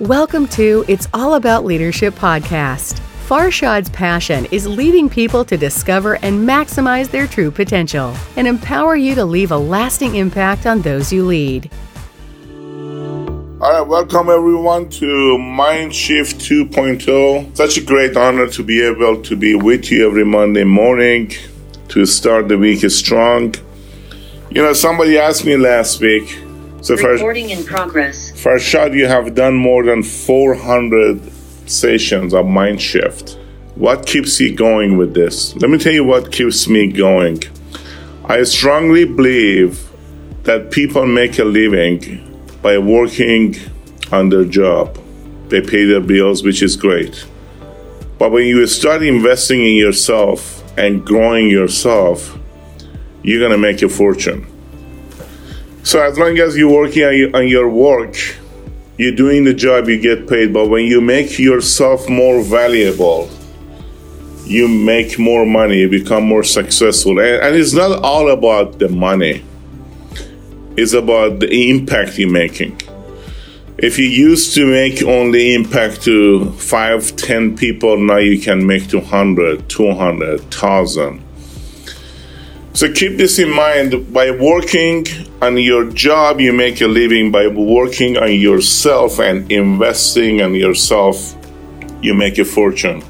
Welcome to It's All About Leadership podcast. Farshad's passion is leading people to discover and maximize their true potential and empower you to leave a lasting impact on those you lead. All right, welcome everyone to Mindshift 2.0. Such a great honor to be able to be with you every Monday morning to start the week strong. You know, somebody asked me last week. So Recording in progress. Farshad, you have done more than 400 sessions of mind shift. What keeps you going with this? Let me tell you what keeps me going. I strongly believe that people make a living by working on their job. They pay their bills, which is great. But when you start investing in yourself and growing yourself, you're going to make a fortune. So, as long as you're working on your, on your work, you're doing the job, you get paid. But when you make yourself more valuable, you make more money, you become more successful. And, and it's not all about the money it's about the impact you're making. If you used to make only impact to five, ten people, now you can make to 100, 200, 1,000. So keep this in mind. By working on your job, you make a living. By working on yourself and investing in yourself, you make a fortune.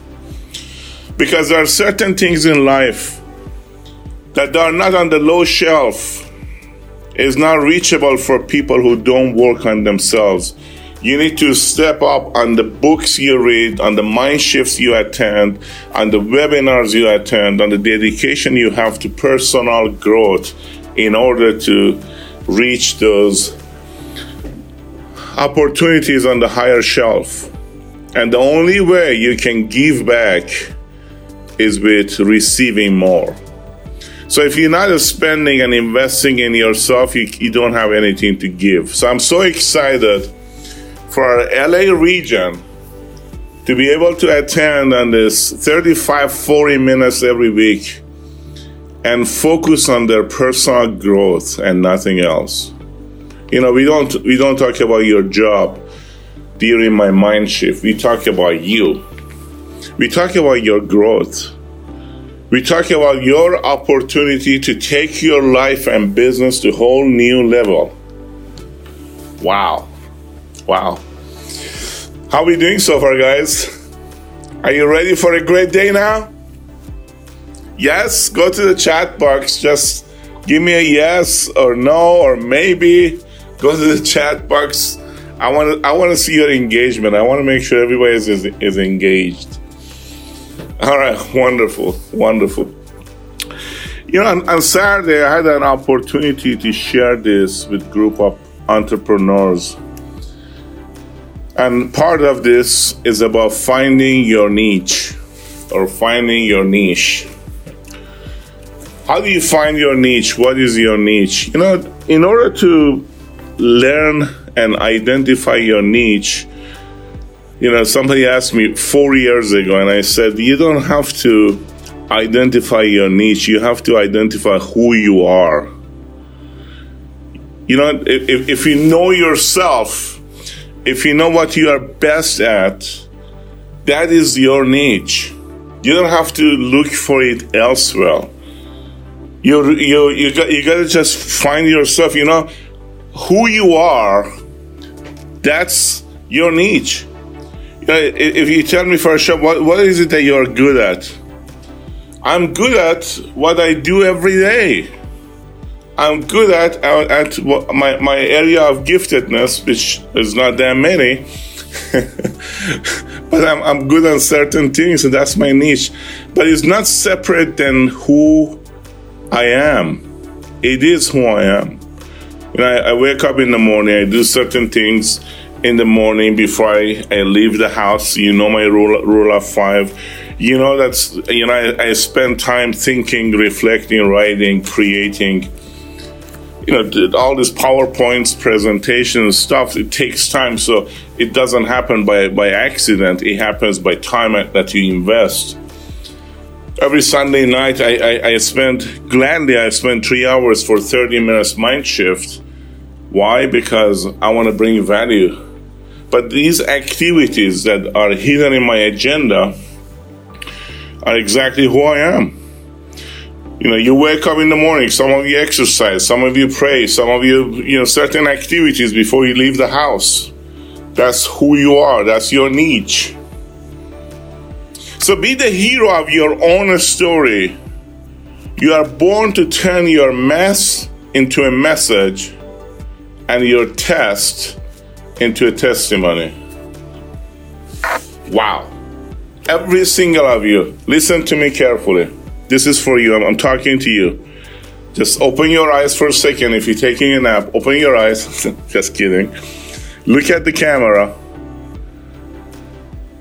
Because there are certain things in life that are not on the low shelf is not reachable for people who don't work on themselves. You need to step up on the books you read, on the mind shifts you attend, on the webinars you attend, on the dedication you have to personal growth in order to reach those opportunities on the higher shelf. And the only way you can give back is with receiving more. So if you're not spending and investing in yourself, you, you don't have anything to give. So I'm so excited for our LA region to be able to attend on this 35, 40 minutes every week and focus on their personal growth and nothing else. You know, we don't we don't talk about your job during my mind shift. We talk about you. We talk about your growth. We talk about your opportunity to take your life and business to a whole new level. Wow. Wow. How are we doing so far, guys? Are you ready for a great day now? Yes, go to the chat box. Just give me a yes or no or maybe. Go to the chat box. I want to I want to see your engagement. I want to make sure everybody is, is, is engaged. All right, wonderful, wonderful. You know, on, on, Saturday, I had an opportunity to share this with group of entrepreneurs. And part of this is about finding your niche or finding your niche. How do you find your niche? What is your niche? You know, in order to learn and identify your niche, you know, somebody asked me four years ago, and I said, you don't have to identify your niche, you have to identify who you are. You know, if, if you know yourself, if you know what you are best at, that is your niche. You don't have to look for it elsewhere. You you you got you got to just find yourself. You know who you are. That's your niche if you tell me Farshad, what, what is it that you're good at? I'm good at what I do every day. I'm good at at my, my area of giftedness, which is not that many. but I'm, I'm good on certain things, and that's my niche. But it's not separate than who I am. It is who I am. You know, I, I wake up in the morning, I do certain things in the morning before I, I leave the house. You know my rule, rule of five. You know that's you know I, I spend time thinking, reflecting, writing, creating. You know all these powerpoints, presentations, stuff. It takes time, so it doesn't happen by by accident. It happens by time that you invest every Sunday night I, I, I, spend gladly I spend three hours for 30 minutes mind shift. Why? Because I want to bring value But these activities that are hidden in my agenda are exactly who I am. You know, you wake up in the morning, some of you exercise, some of you pray, some of you, you know, certain activities before you leave the house. That's who you are, that's your niche. So be the hero of your own story. You are born to turn your mess into a message and your test into a testimony. Wow. Every single of you, listen to me carefully. This is for you. I'm, I'm, talking to you. Just open your eyes for a second. If you're taking a nap, open your eyes. Just kidding. Look at the camera.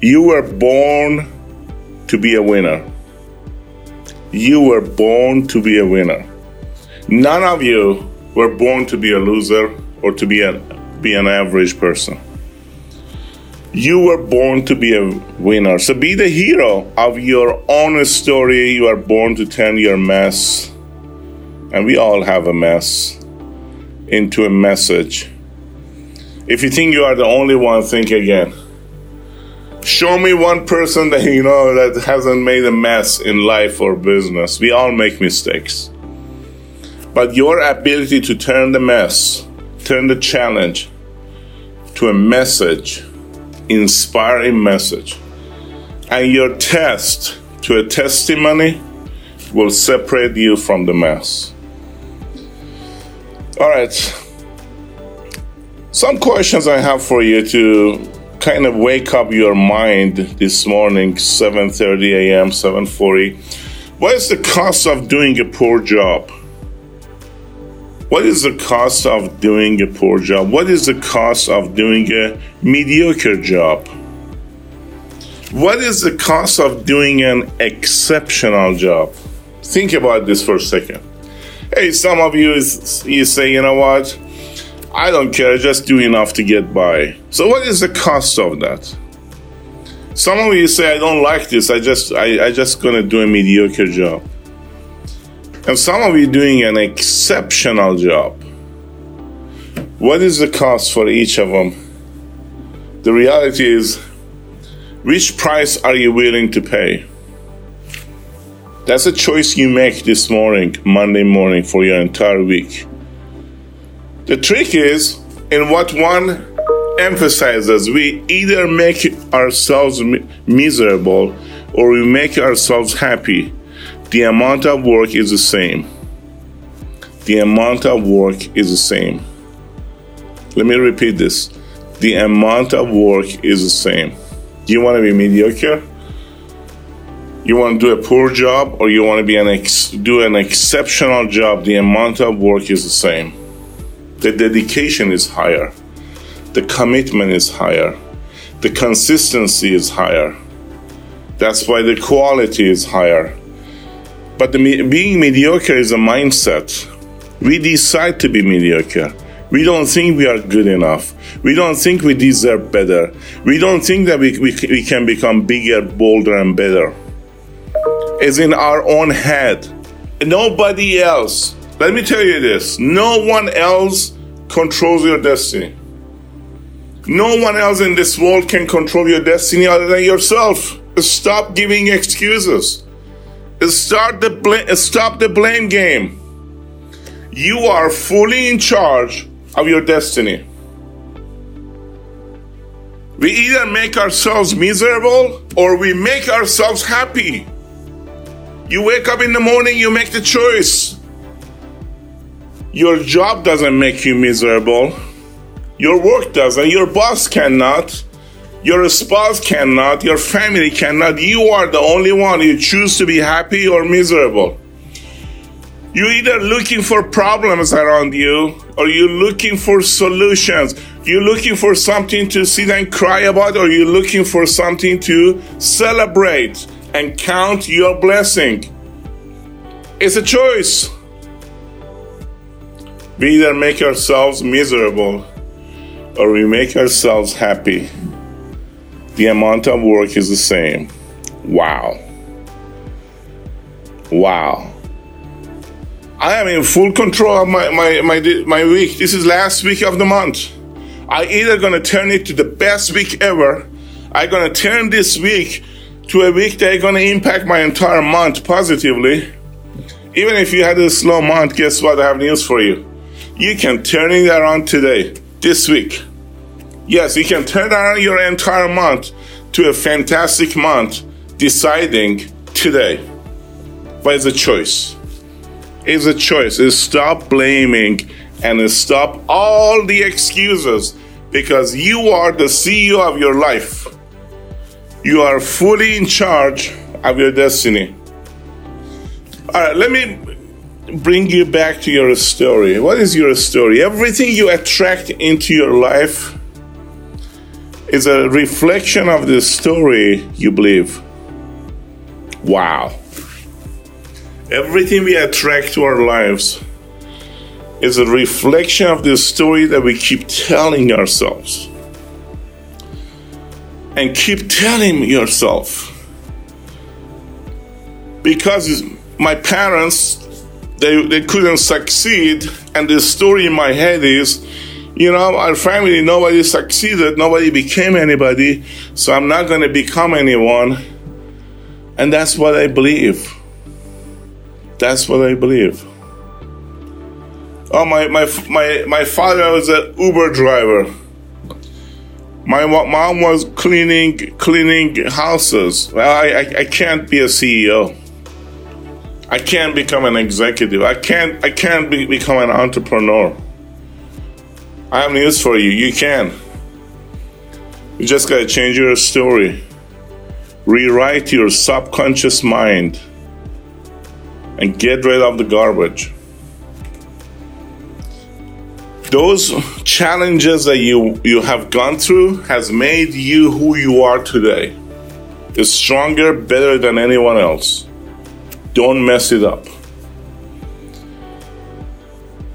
You were born to be a winner. You were born to be a winner. None of you were born to be a loser or to be, a, be an average person. You were born to be a winner. So be the hero of your own story. You are born to turn your mess, and we all have a mess, into a message. If you think you are the only one, think again. Show me one person that you know that hasn't made a mess in life or business. We all make mistakes. But your ability to turn the mess, turn the challenge to a message inspiring message. And your test to a testimony will separate you from the mess. All right. Some questions I have for you to kind of wake up your mind this morning 7:30 a.m., 7:40. What is the cost of doing a poor job? What is the cost of doing a poor job? What is the cost of doing a mediocre job? What is the cost of doing an exceptional job? Think about this for a second. Hey, some of you is, you say, you know what? I don't care, I just do enough to get by. So what is the cost of that? Some of you say, I don't like this, I just I, I just gonna do a mediocre job. And some of you doing an exceptional job. What is the cost for each of them? The reality is, which price are you willing to pay? That's a choice you make this morning, Monday morning, for your entire week. The trick is in what one emphasizes we either make ourselves miserable or we make ourselves happy the amount of work is the same. The amount of work is the same. Let me repeat this. The amount of work is the same. Do you want to be mediocre? You want to do a poor job or you want to be an ex- do an exceptional job? The amount of work is the same. The dedication is higher. The commitment is higher. The consistency is higher. That's why the quality is higher. But the, being mediocre is a mindset. We decide to be mediocre. We don't think we are good enough. We don't think we deserve better. We don't think that we, we, we can become bigger, bolder, and better. It's in our own head. Nobody else. Let me tell you this no one else controls your destiny. No one else in this world can control your destiny other than yourself. Stop giving excuses. Start the bl- stop the blame game. You are fully in charge of your destiny. We either make ourselves miserable or we make ourselves happy. You wake up in the morning, you make the choice. Your job doesn't make you miserable. Your work doesn't. Your boss cannot. Your spouse cannot, your family cannot. You are the only one. You choose to be happy or miserable. You're either looking for problems around you or you're looking for solutions. You're looking for something to sit and cry about or you're looking for something to celebrate and count your blessing. It's a choice. We either make ourselves miserable or we make ourselves happy the amount of work is the same. Wow. Wow. I am in full control of my, my, my, my week. This is last week of the month. I either gonna turn it to the best week ever. I gonna turn this week to a week that gonna impact my entire month positively. Even if you had a slow month, guess what? I have news for you. You can turn it around today, this week. Yes, you can turn around your entire month to a fantastic month, deciding today. But it's a choice. It's a choice. It's stop blaming and stop all the excuses because you are the CEO of your life. You are fully in charge of your destiny. All right, let me bring you back to your story. What is your story? Everything you attract into your life is a reflection of the story you believe. Wow. Everything we attract to our lives is a reflection of the story that we keep telling ourselves. And keep telling yourself. Because my parents, they, they couldn't succeed, and the story in my head is, you know, our family, nobody succeeded, nobody became anybody, so I'm not going to become anyone. And that's what I believe. That's what I believe. Oh, my, my, my, my father was an Uber driver. My mom was cleaning cleaning houses. Well, I, I, I can't be a CEO. I can't become an executive. I can't I can't be, become an entrepreneur. I have news for you. You can. You just gotta change your story. Rewrite your subconscious mind and get rid of the garbage. Those challenges that you, you have gone through has made you who you are today. Is stronger, better than anyone else. Don't mess it up.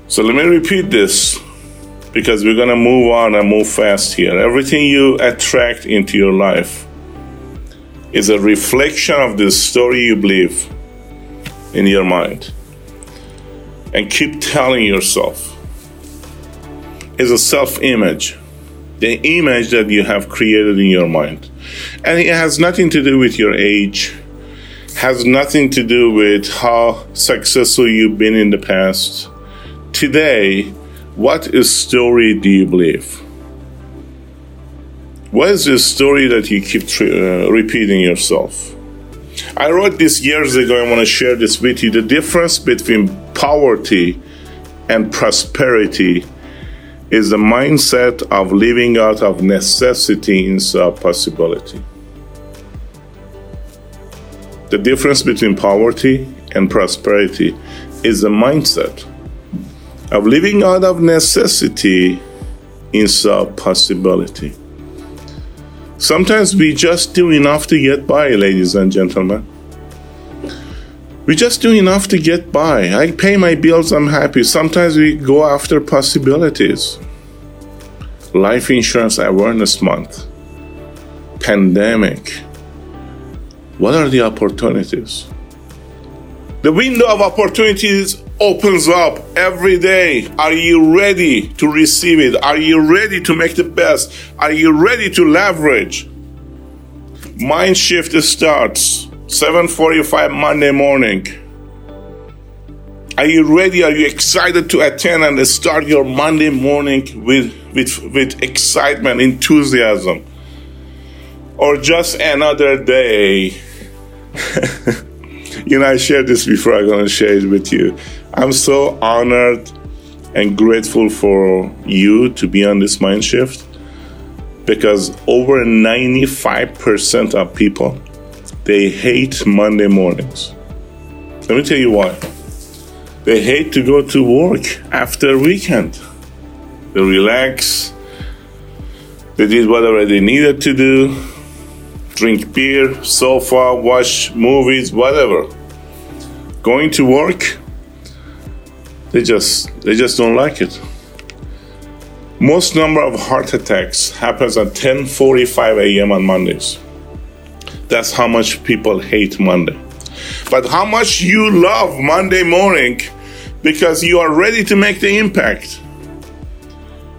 So let me repeat this because we're going to move on and move fast here. Everything you attract into your life is a reflection of the story you believe in your mind. And keep telling yourself is a self image, the image that you have created in your mind. And it has nothing to do with your age, has nothing to do with how successful you've been in the past. Today, what story do you believe? What is the story that you keep uh, repeating yourself? I wrote this years ago. I want to share this with you. The difference between poverty and prosperity is the mindset of living out of necessity instead of possibility. The difference between poverty and prosperity is the mindset of living out of necessity instead of possibility. Sometimes we just do enough to get by, ladies and gentlemen. We just do enough to get by. I pay my bills, I'm happy. Sometimes we go after possibilities. Life Insurance Awareness Month, pandemic. What are the opportunities? The window of opportunities opens up every day. Are you ready to receive it? Are you ready to make the best? Are you ready to leverage? Mind shift starts 7:45 Monday morning. Are you ready? Are you excited to attend and start your Monday morning with, with, with excitement, enthusiasm? Or just another day? you know, I shared this before, I'm going to share it with you. I'm so honored and grateful for you to be on this mind shift because over 95% of people they hate Monday mornings. Let me tell you why. They hate to go to work after weekend. They relax. They did whatever they needed to do. Drink beer, sofa, watch movies, whatever. Going to work, they just they just don't like it. Most number of heart attacks happens at 10:45 a.m. on Mondays. That's how much people hate Monday. But how much you love Monday morning because you are ready to make the impact.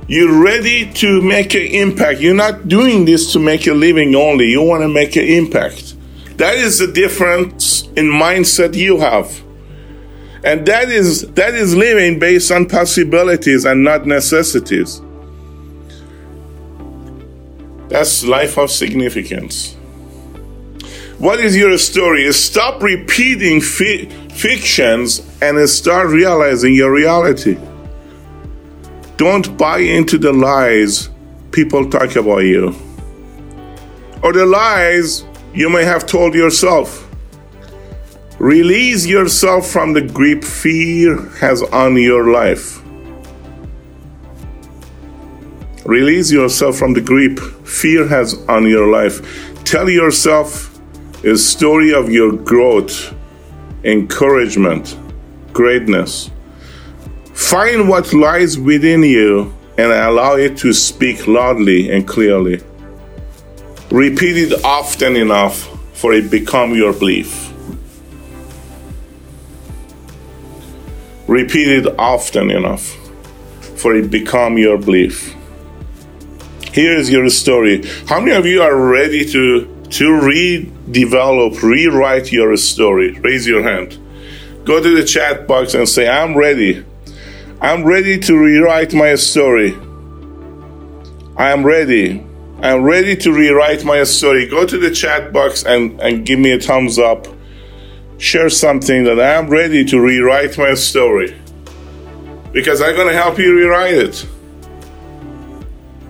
You're ready to make an impact. You're not doing this to make a living only. You want to make an impact. That is the difference in mindset you have. And that is that is living based on possibilities and not necessities. That's life of significance. What is your story? Stop repeating fi- fictions and start realizing your reality. Don't buy into the lies people talk about you or the lies you may have told yourself. Release yourself from the grip fear has on your life. Release yourself from the grip fear has on your life. Tell yourself a story of your growth, encouragement, greatness. Find what lies within you and allow it to speak loudly and clearly. Repeat it often enough for it become your belief. Repeat it often enough for it become your belief. Here is your story. How many of you are ready to to redevelop, rewrite your story? Raise your hand. Go to the chat box and say, I'm ready. I'm ready to rewrite my story. I am ready. I'm ready to rewrite my story. Go to the chat box and, and give me a thumbs up. Share something that I'm ready to rewrite my story. Because I'm going to help you rewrite it.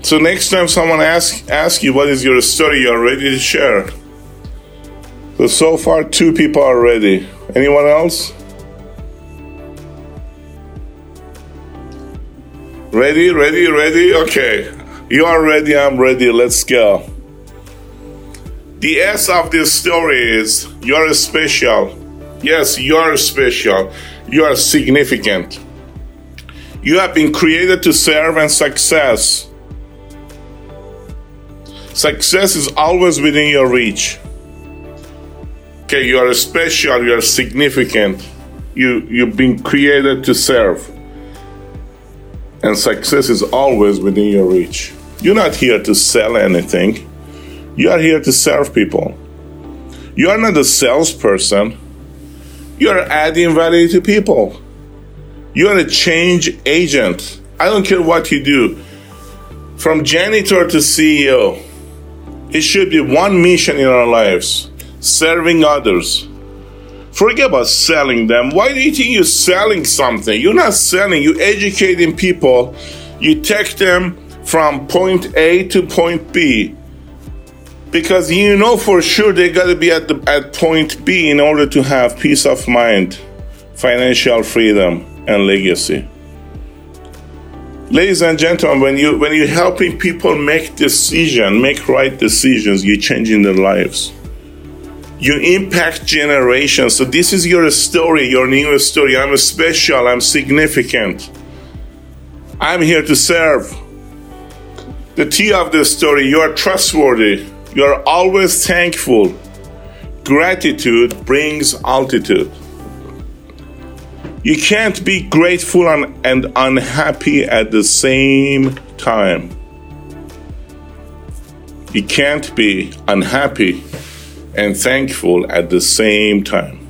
So next time someone asks ask you what is your story, you're ready to share. So so far two people are ready. Anyone else? Ready, ready, ready? Okay. You are ready, I'm ready, let's go. The S of this story is you are special. Yes, you are special. You are significant. You have been created to serve and success. Success is always within your reach. Okay, you are special, you are significant. You you've been created to serve. And success is always within your reach. You're not here to sell anything. You are here to serve people. You are not a salesperson. You are adding value to people. You are a change agent. I don't care what you do. From janitor to CEO, it should be one mission in our lives serving others. Forget about selling them. Why do you think you're selling something? You're not selling, you're educating people. You take them from point A to point B because you know for sure they got to be at the at point B in order to have peace of mind, financial freedom, and legacy. Ladies and gentlemen, when you when you're helping people make decision, make right decisions, you're changing their lives. You impact generations. So this is your story, your new story. I'm special. I'm significant. I'm here to serve the T of the story you are trustworthy, you are always thankful. Gratitude brings altitude. You can't be grateful and, and unhappy at the same time. You can't be unhappy and thankful at the same time.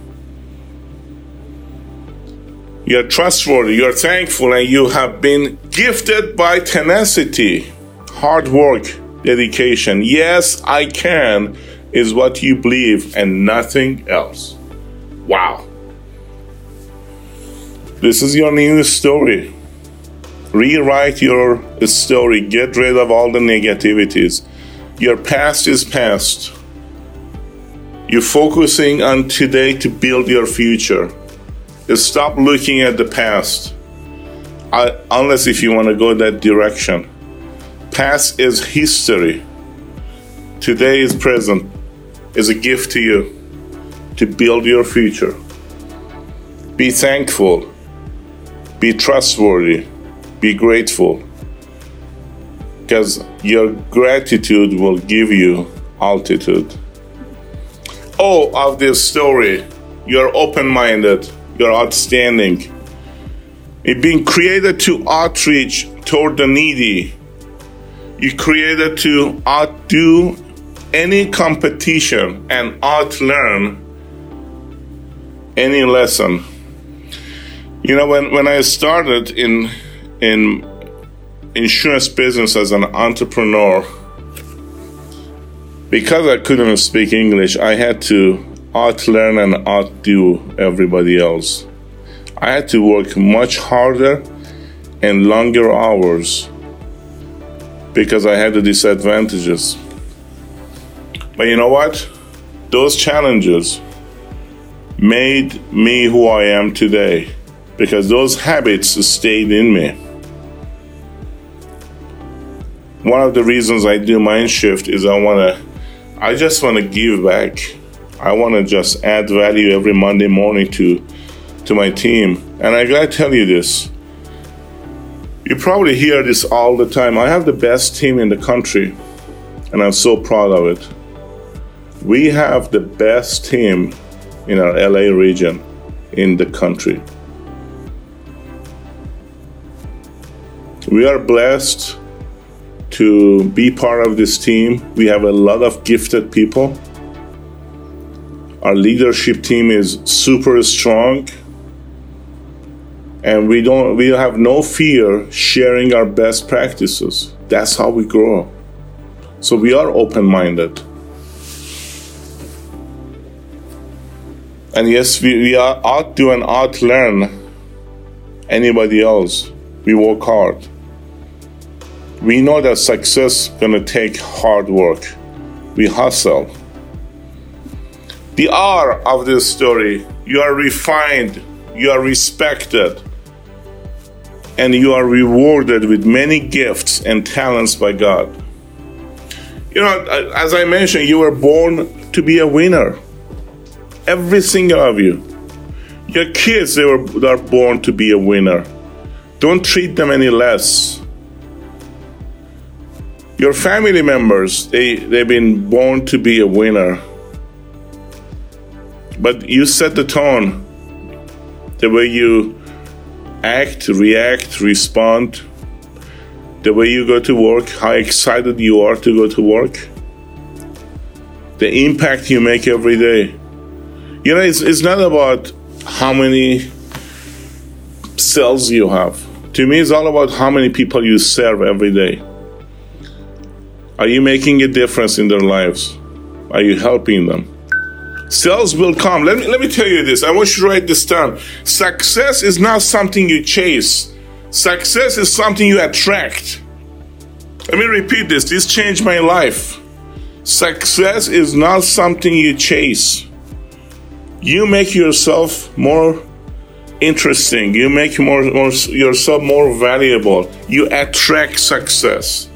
You're trustworthy, you're thankful, and you have been gifted by tenacity hard work, dedication. Yes, I can is what you believe and nothing else. Wow. This is your new story. Rewrite your story. Get rid of all the negativities. Your past is past. You're focusing on today to build your future. Stop looking at the past, uh, unless if you want to go that direction. Past is history. Today is present. Is a gift to you to build your future. Be thankful. Be trustworthy. Be grateful. Because your gratitude will give you altitude. Oh, of this story, you're open minded, you're outstanding You've been created to outreach toward the needy. You created to outdo any competition and outlearn any lesson. You know, when, when I started in in insurance business as an entrepreneur, because I couldn't speak English, I had to outlearn and outdo everybody else. I had to work much harder and longer hours because I had the disadvantages. But you know what? Those challenges made me who I am today because those habits stayed in me. One of the reasons I do mind shift is I want to I just want to give back. I want to just add value every Monday morning to to my team. And I got to tell you this. You probably hear this all the time. I have the best team in the country, and I'm so proud of it. We have the best team in our LA region in the country. We are blessed to be part of this team. We have a lot of gifted people. Our leadership team is super strong. And we don't we have no fear sharing our best practices. That's how we grow. So we are open-minded. And yes, we, we are outdo and outlearn anybody else. We work hard we know that success gonna take hard work. We hustle. The R of this story, you are refined, you are respected, and you are rewarded with many gifts and talents by God. You know, as I mentioned, you were born to be a winner. Every single of you. Your kids, they were they are born to be a winner. Don't treat them any less your family members, they, they've been born to be a winner. But you set the tone. The way you act, react, respond, the way you go to work, how excited you are to go to work, the impact you make every day. You know, it's, it's not about how many cells you have. To me, it's all about how many people you serve every day. Are you making a difference in their lives? Are you helping them? Sales will come. Let me, let me tell you this. I want you to write this down. Success is not something you chase, success is something you attract. Let me repeat this. This changed my life. Success is not something you chase. You make yourself more interesting. You make more, more yourself more valuable. You attract success.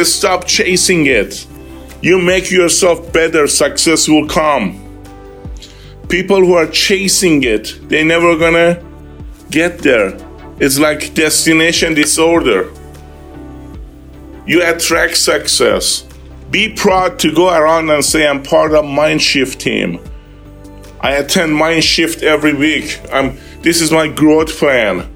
Stop chasing it. You make yourself better, success will come. People who are chasing it, they never gonna get there. It's like destination disorder. You attract success. Be proud to go around and say, I'm part of Mindshift team. I attend Mindshift every week. I'm, this is my growth plan.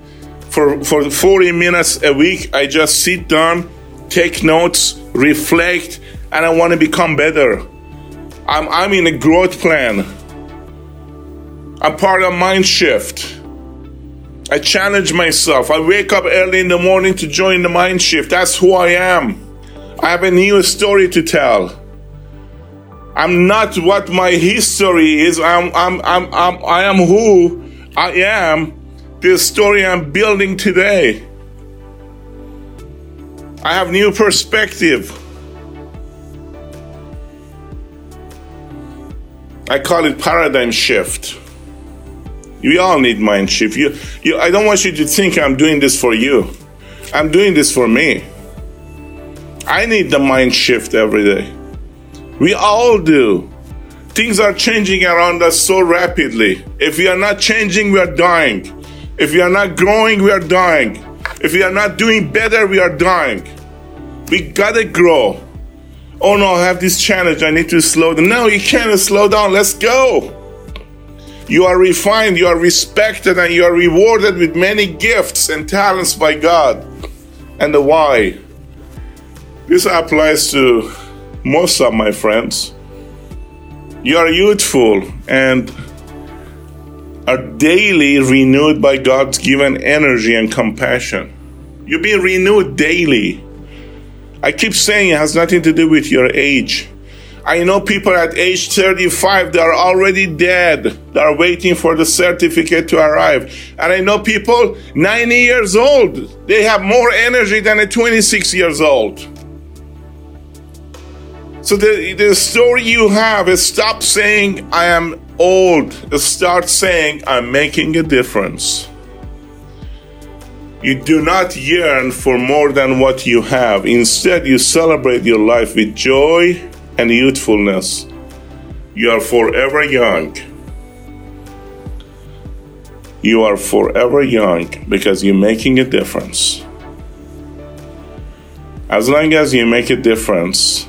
For, for 40 minutes a week, I just sit down take notes, reflect, and I want to become better. I'm, I'm in a growth plan. I'm part of mind shift. I challenge myself. I wake up early in the morning to join the mind shift. That's who I am. I have a new story to tell. I'm not what my history is. I'm, I'm, I'm, I'm, I am who I am. The story I'm building today. I have new perspective. I call it paradigm shift. We all need mind shift. You, you, I don't want you to think I'm doing this for you. I'm doing this for me. I need the mind shift every day. We all do. Things are changing around us so rapidly. If we are not changing, we are dying. If we are not growing, we are dying. If we are not doing better, we are dying. We gotta grow. Oh no, I have this challenge. I need to slow down. No, you can't slow down. Let's go. You are refined, you are respected, and you are rewarded with many gifts and talents by God. And the why. This applies to most of my friends. You are youthful and are daily renewed by God's given energy and compassion. You're being renewed daily. I keep saying it has nothing to do with your age. I know people at age 35 they are already dead. They are waiting for the certificate to arrive. And I know people 90 years old. They have more energy than a 26 years old. So the, the story you have is stop saying I am old. Start saying I'm making a difference. You do not yearn for more than what you have. Instead, you celebrate your life with joy and youthfulness. You are forever young. You are forever young because you're making a difference. As long as you make a difference,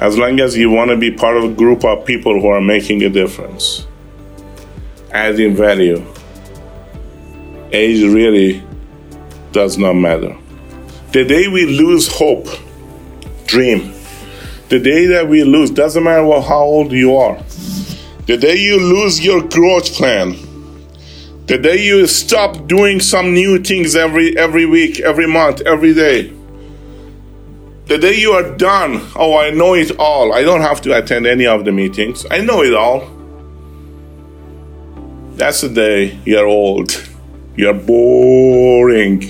as long as you want to be part of a group of people who are making a difference, adding value, age really does not matter. The day we lose hope, dream. The day that we lose, doesn't matter what, how old you are. The day you lose your growth plan, the day you stop doing some new things every every week, every month, every day the day you are done, oh, I know it all. I don't have to attend any of the meetings. I know it all. That's the day you're old. You're boring.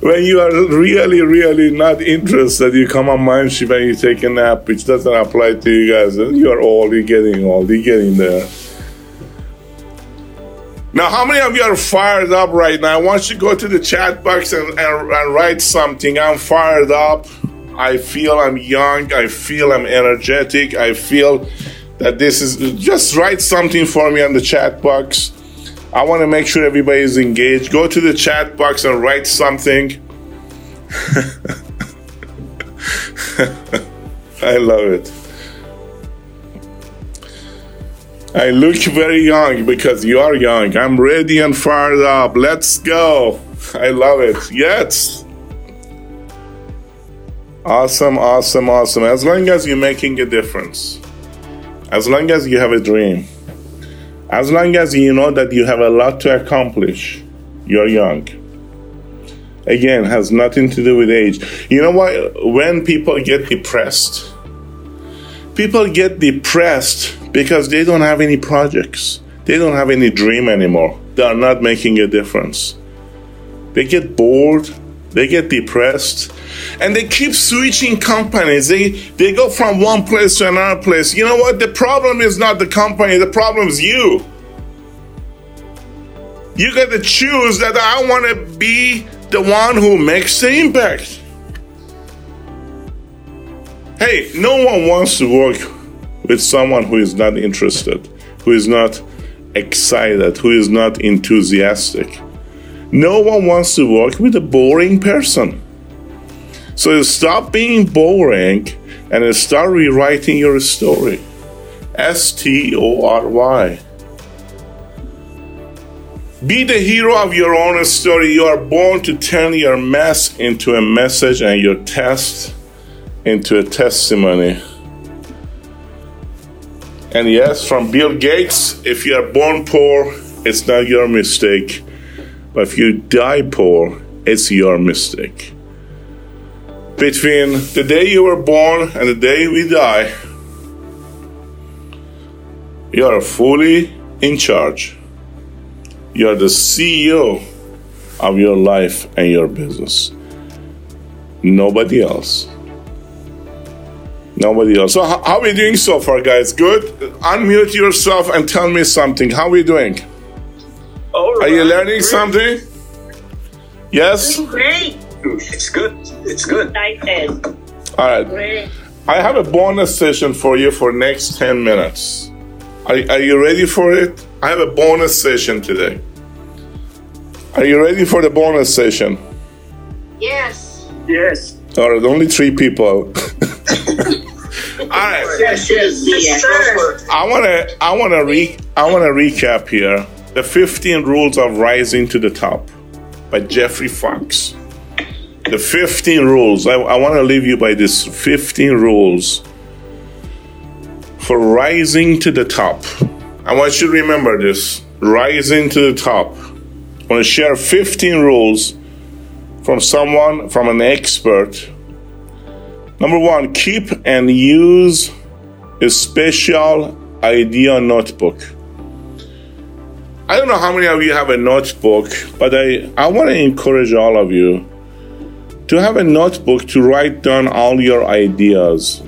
when you are really, really not interested, you come on Mindshift and you take a nap, which doesn't apply to you guys. You're old, you're getting old, you're getting there. Now, how many of you are fired up right now? I want you to go to the chat box and, and, and write something. I'm fired up. I feel I'm young. I feel I'm energetic. I feel that this is just write something for me on the chat box. I want to make sure everybody is engaged. Go to the chat box and write something. I love it. I look very young because you are young. I'm ready and fired up. Let's go. I love it. Yes. Awesome, awesome, awesome. As long as you're making a difference, as long as you have a dream, as long as you know that you have a lot to accomplish, you're young. Again, has nothing to do with age. You know what? When people get depressed, people get depressed because they don't have any projects. They don't have any dream anymore. They are not making a difference. They get bored, they get depressed, and they keep switching companies. They they go from one place to another place. You know what? The problem is not the company, the problem is you. You got to choose that I want to be the one who makes the impact. Hey, no one wants to work with someone who is not interested, who is not excited, who is not enthusiastic. No one wants to work with a boring person. So stop being boring and start rewriting your story. S T O R Y. Be the hero of your own story. You are born to turn your mess into a message and your test into a testimony. And yes, from Bill Gates, if you are born poor, it's not your mistake. But if you die poor, it's your mistake. Between the day you were born and the day we die, you are fully in charge. You are the CEO of your life and your business. Nobody else. Nobody else. So, how, how are we doing so far, guys? Good? Unmute yourself and tell me something. How are we doing? All right. Are you learning great. something? Yes? Great. It's good. It's good. All right. Great. I have a bonus session for you for next 10 minutes. Are, are you ready for it? I have a bonus session today. Are you ready for the bonus session? Yes. Yes. All right, only three people. All right. Yes, yes, yes, sir. I wanna I wanna re I wanna recap here the 15 rules of rising to the top by Jeffrey Fox. The 15 rules. I, I want to leave you by these 15 rules for rising to the top. I want you to remember this rising to the top. I want to share 15 rules from someone, from an expert. Number one, keep and use a special idea notebook. I don't know how many of you have a notebook, but I, I want to encourage all of you to have a notebook to write down all your ideas,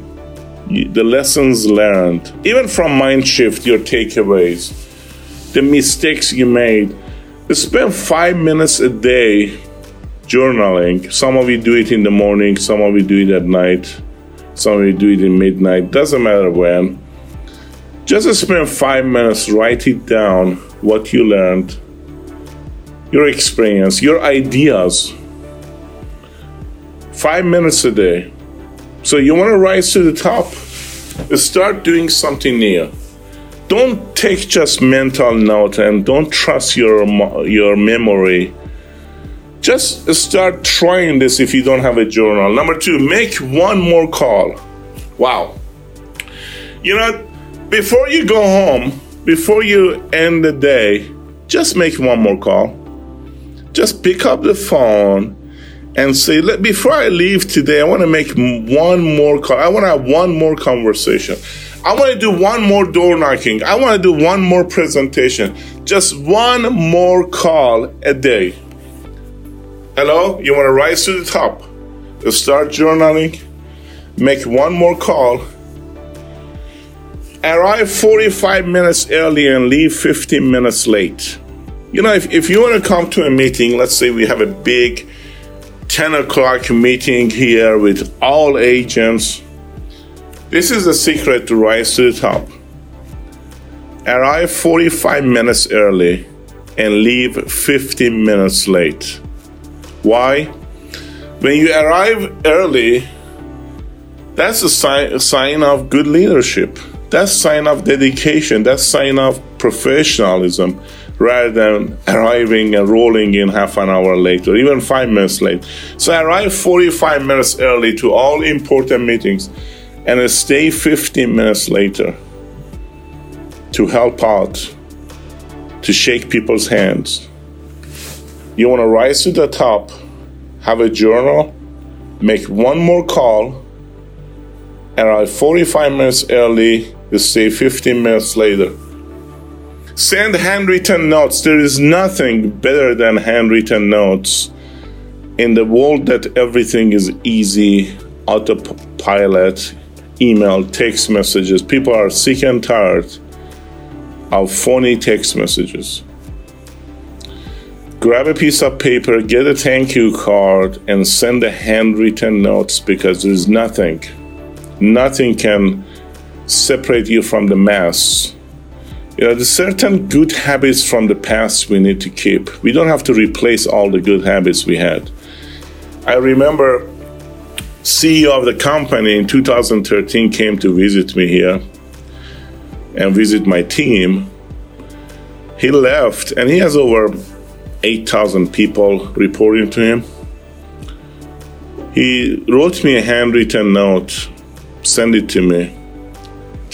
the lessons learned, even from Mindshift, your takeaways, the mistakes you made. Spend five minutes a day journaling. Some of you do it in the morning, some of you do it at night, some of you do it in midnight, doesn't matter when. Just spend five minutes, write it down what you learned, your experience, your ideas. Five minutes a day. So you want to rise to the top? Start doing something new. Don't take just mental note and don't trust your your memory. Just start trying this if you don't have a journal. Number two, make one more call. Wow. You know, before you go home, before you end the day, just make one more call. Just pick up the phone and say, Let, before I leave today, I want to make one more call. I want to have one more conversation. I want to do one more door knocking. I want to do one more presentation. Just one more call a day. Hello? You want to rise to the top? Start journaling. Make one more call arrive 45 minutes early and leave 15 minutes late. You know, if, if you want to come to a meeting, let's say we have a big 10 o'clock meeting here with all agents, this is the secret to rise to the top. Arrive 45 minutes early and leave 15 minutes late. Why? When you arrive early, that's a sign, a sign of good leadership that's sign of dedication that's sign of professionalism rather than arriving and rolling in half an hour late or even five minutes late so i arrive 45 minutes early to all important meetings and I stay 15 minutes later to help out to shake people's hands you want to rise to the top have a journal make one more call and arrive 45 minutes early you see 15 minutes later. Send handwritten notes. There is nothing better than handwritten notes. In the world that everything is easy, autopilot, email, text messages, people are sick and tired of phony text messages. Grab a piece of paper, get a thank you card, and send the handwritten notes because there's nothing, nothing can separate you from the mass. You know, there's certain good habits from the past we need to keep. We don't have to replace all the good habits we had. I remember CEO of the company in 2013 came to visit me here and visit my team. He left and he has over 8,000 people reporting to him. He wrote me a handwritten note, send it to me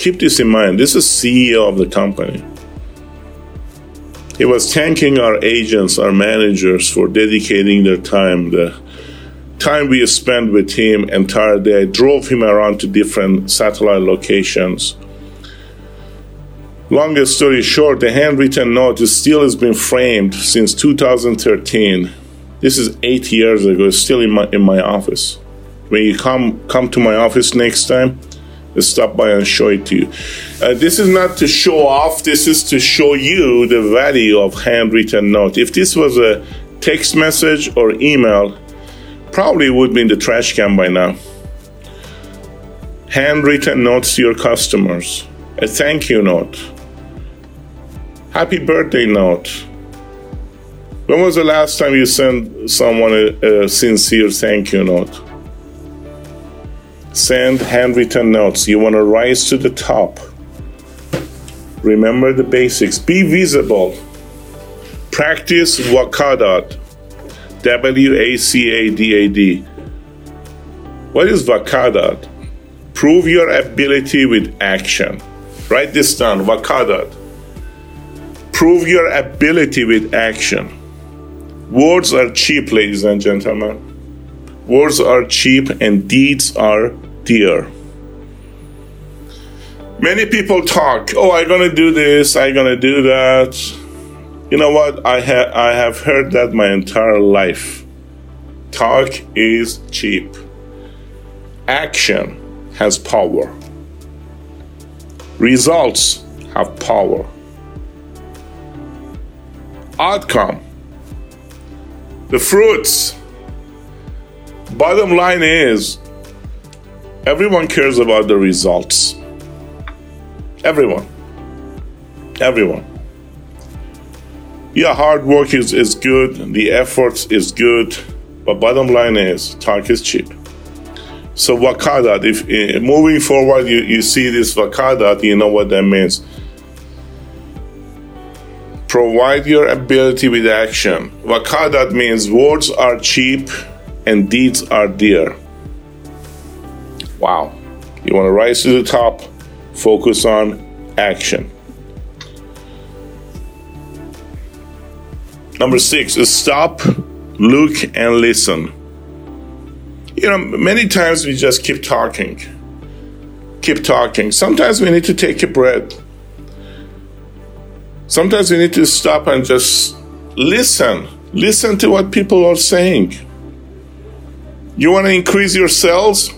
keep this in mind. This is CEO of the company. He was thanking our agents, our managers for dedicating their time, the time we spent with him entire day. I drove him around to different satellite locations. Longest story short, the handwritten note is still has been framed since 2013. This is eight years ago. It's still in my in my office. When you come come to my office next time, stop by and show it to you. Uh, this is not to show off, this is to show you the value of handwritten note. If this was a text message or email, probably would be in the trash can by now. Handwritten notes to your customers, a thank you note, happy birthday note. When was the last time you sent someone a, a sincere thank you note? Send handwritten notes. You want to rise to the top. Remember the basics. Be visible. Practice Wacadad. W A C A D A D. What is Wacadad? Prove your ability with action. Write this down. Wacadad. Prove your ability with action. Words are cheap, ladies and gentlemen. Words are cheap and deeds are dear. Many people talk, oh, I'm gonna do this, I'm gonna do that. You know what? I, ha- I have heard that my entire life. Talk is cheap, action has power, results have power, outcome, the fruits. Bottom line is, everyone cares about the results. Everyone. Everyone. Yeah, hard work is, is good, the efforts is good, but bottom line is talk is cheap. So Wacadad, if uh, moving forward you, you see this Wacadad, you know what that means. Provide your ability with action. Wacadad means words are cheap and deeds are dear. Wow. You want to rise to the top, focus on action. Number six is stop, look, and listen. You know, many times we just keep talking, keep talking. Sometimes we need to take a breath. Sometimes we need to stop and just listen. Listen to what people are saying. You want to increase your sales?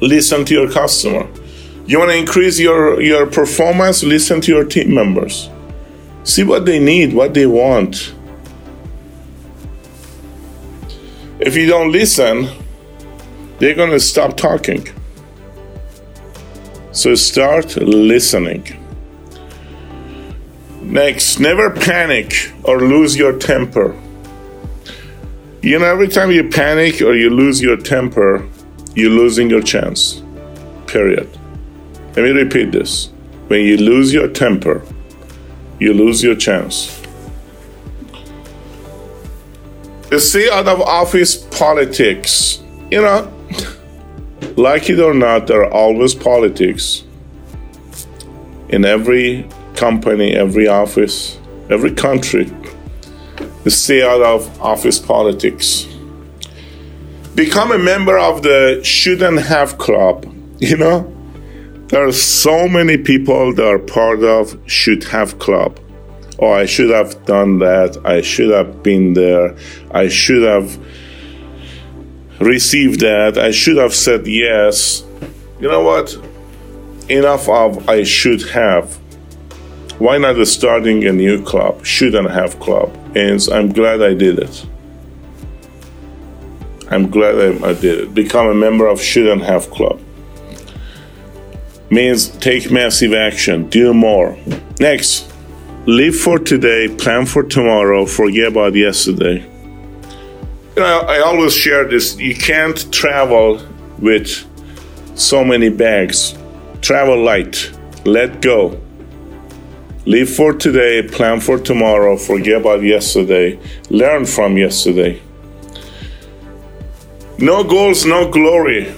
Listen to your customer. You want to increase your, your performance? Listen to your team members. See what they need, what they want. If you don't listen, they're going to stop talking. So start listening. Next, never panic or lose your temper. You know, every time you panic or you lose your temper, you're losing your chance. Period. Let me repeat this. When you lose your temper, you lose your chance. The stay out of office politics. You know, like it or not, there are always politics in every company, every office, every country. The stay out of office politics. Become a member of the shouldn't have club. You know, there are so many people that are part of should have club. Oh, I should have done that. I should have been there. I should have received that. I should have said yes. You know what? Enough of I should have. Why not starting a new club? Shouldn't have club. And I'm glad I did it. I'm glad I, I did it. Become a member of Shouldn't Have Club. Means take massive action, do more. Next, live for today, plan for tomorrow, forget about yesterday. You know, I always share this. You can't travel with so many bags. Travel light. Let go. Live for today, plan for tomorrow, forget about yesterday, learn from yesterday. No goals, no glory.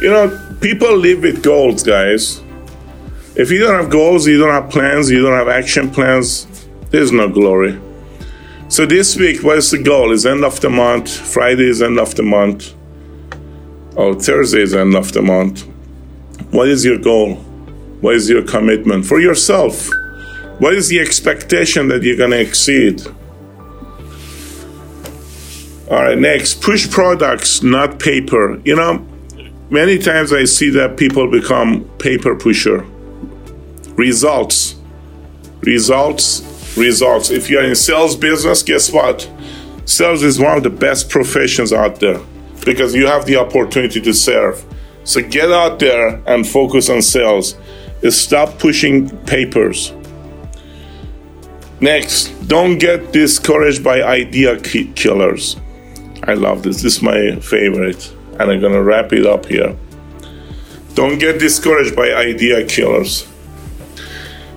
You know, people live with goals, guys. If you don't have goals, you don't have plans, you don't have action plans, there's no glory. So this week, what is the goal? Is end of the month. Friday is end of the month. Oh, Thursday is end of the month. What is your goal? What is your commitment for yourself? What is the expectation that you're going to exceed? All right, next, push products, not paper. You know, many times I see that people become paper pusher. Results, results, results. If you're in sales business, guess what? Sales is one of the best professions out there because you have the opportunity to serve. So get out there and focus on sales. Stop pushing papers. Next, don't get discouraged by idea killers. I love this. This is my favorite. And I'm going to wrap it up here. Don't get discouraged by idea killers.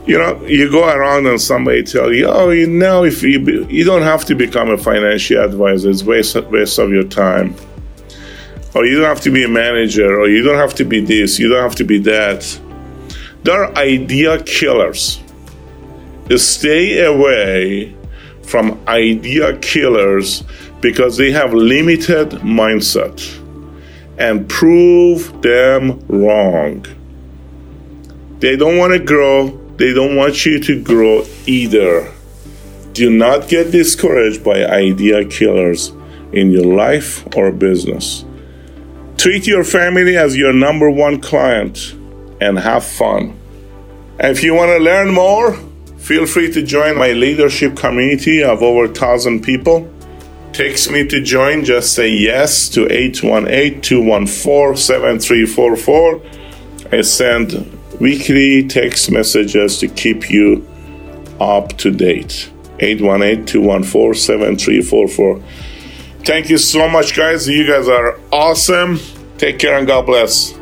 You know, you go around and somebody tell you, "Oh, you know, if you be, you don't have to become a financial advisor, it's waste waste of your time." Or you don't have to be a manager, or you don't have to be this, you don't have to be that. There are idea killers. Stay away from idea killers because they have limited mindset and prove them wrong. They don't want to grow, they don't want you to grow either. Do not get discouraged by idea killers in your life or business. Treat your family as your number one client and have fun. If you want to learn more, feel free to join my leadership community of over 1,000 people. Text me to join, just say yes to 818 214 7344. I send weekly text messages to keep you up to date. 818 214 7344. Thank you so much, guys. You guys are awesome. Take care and God bless.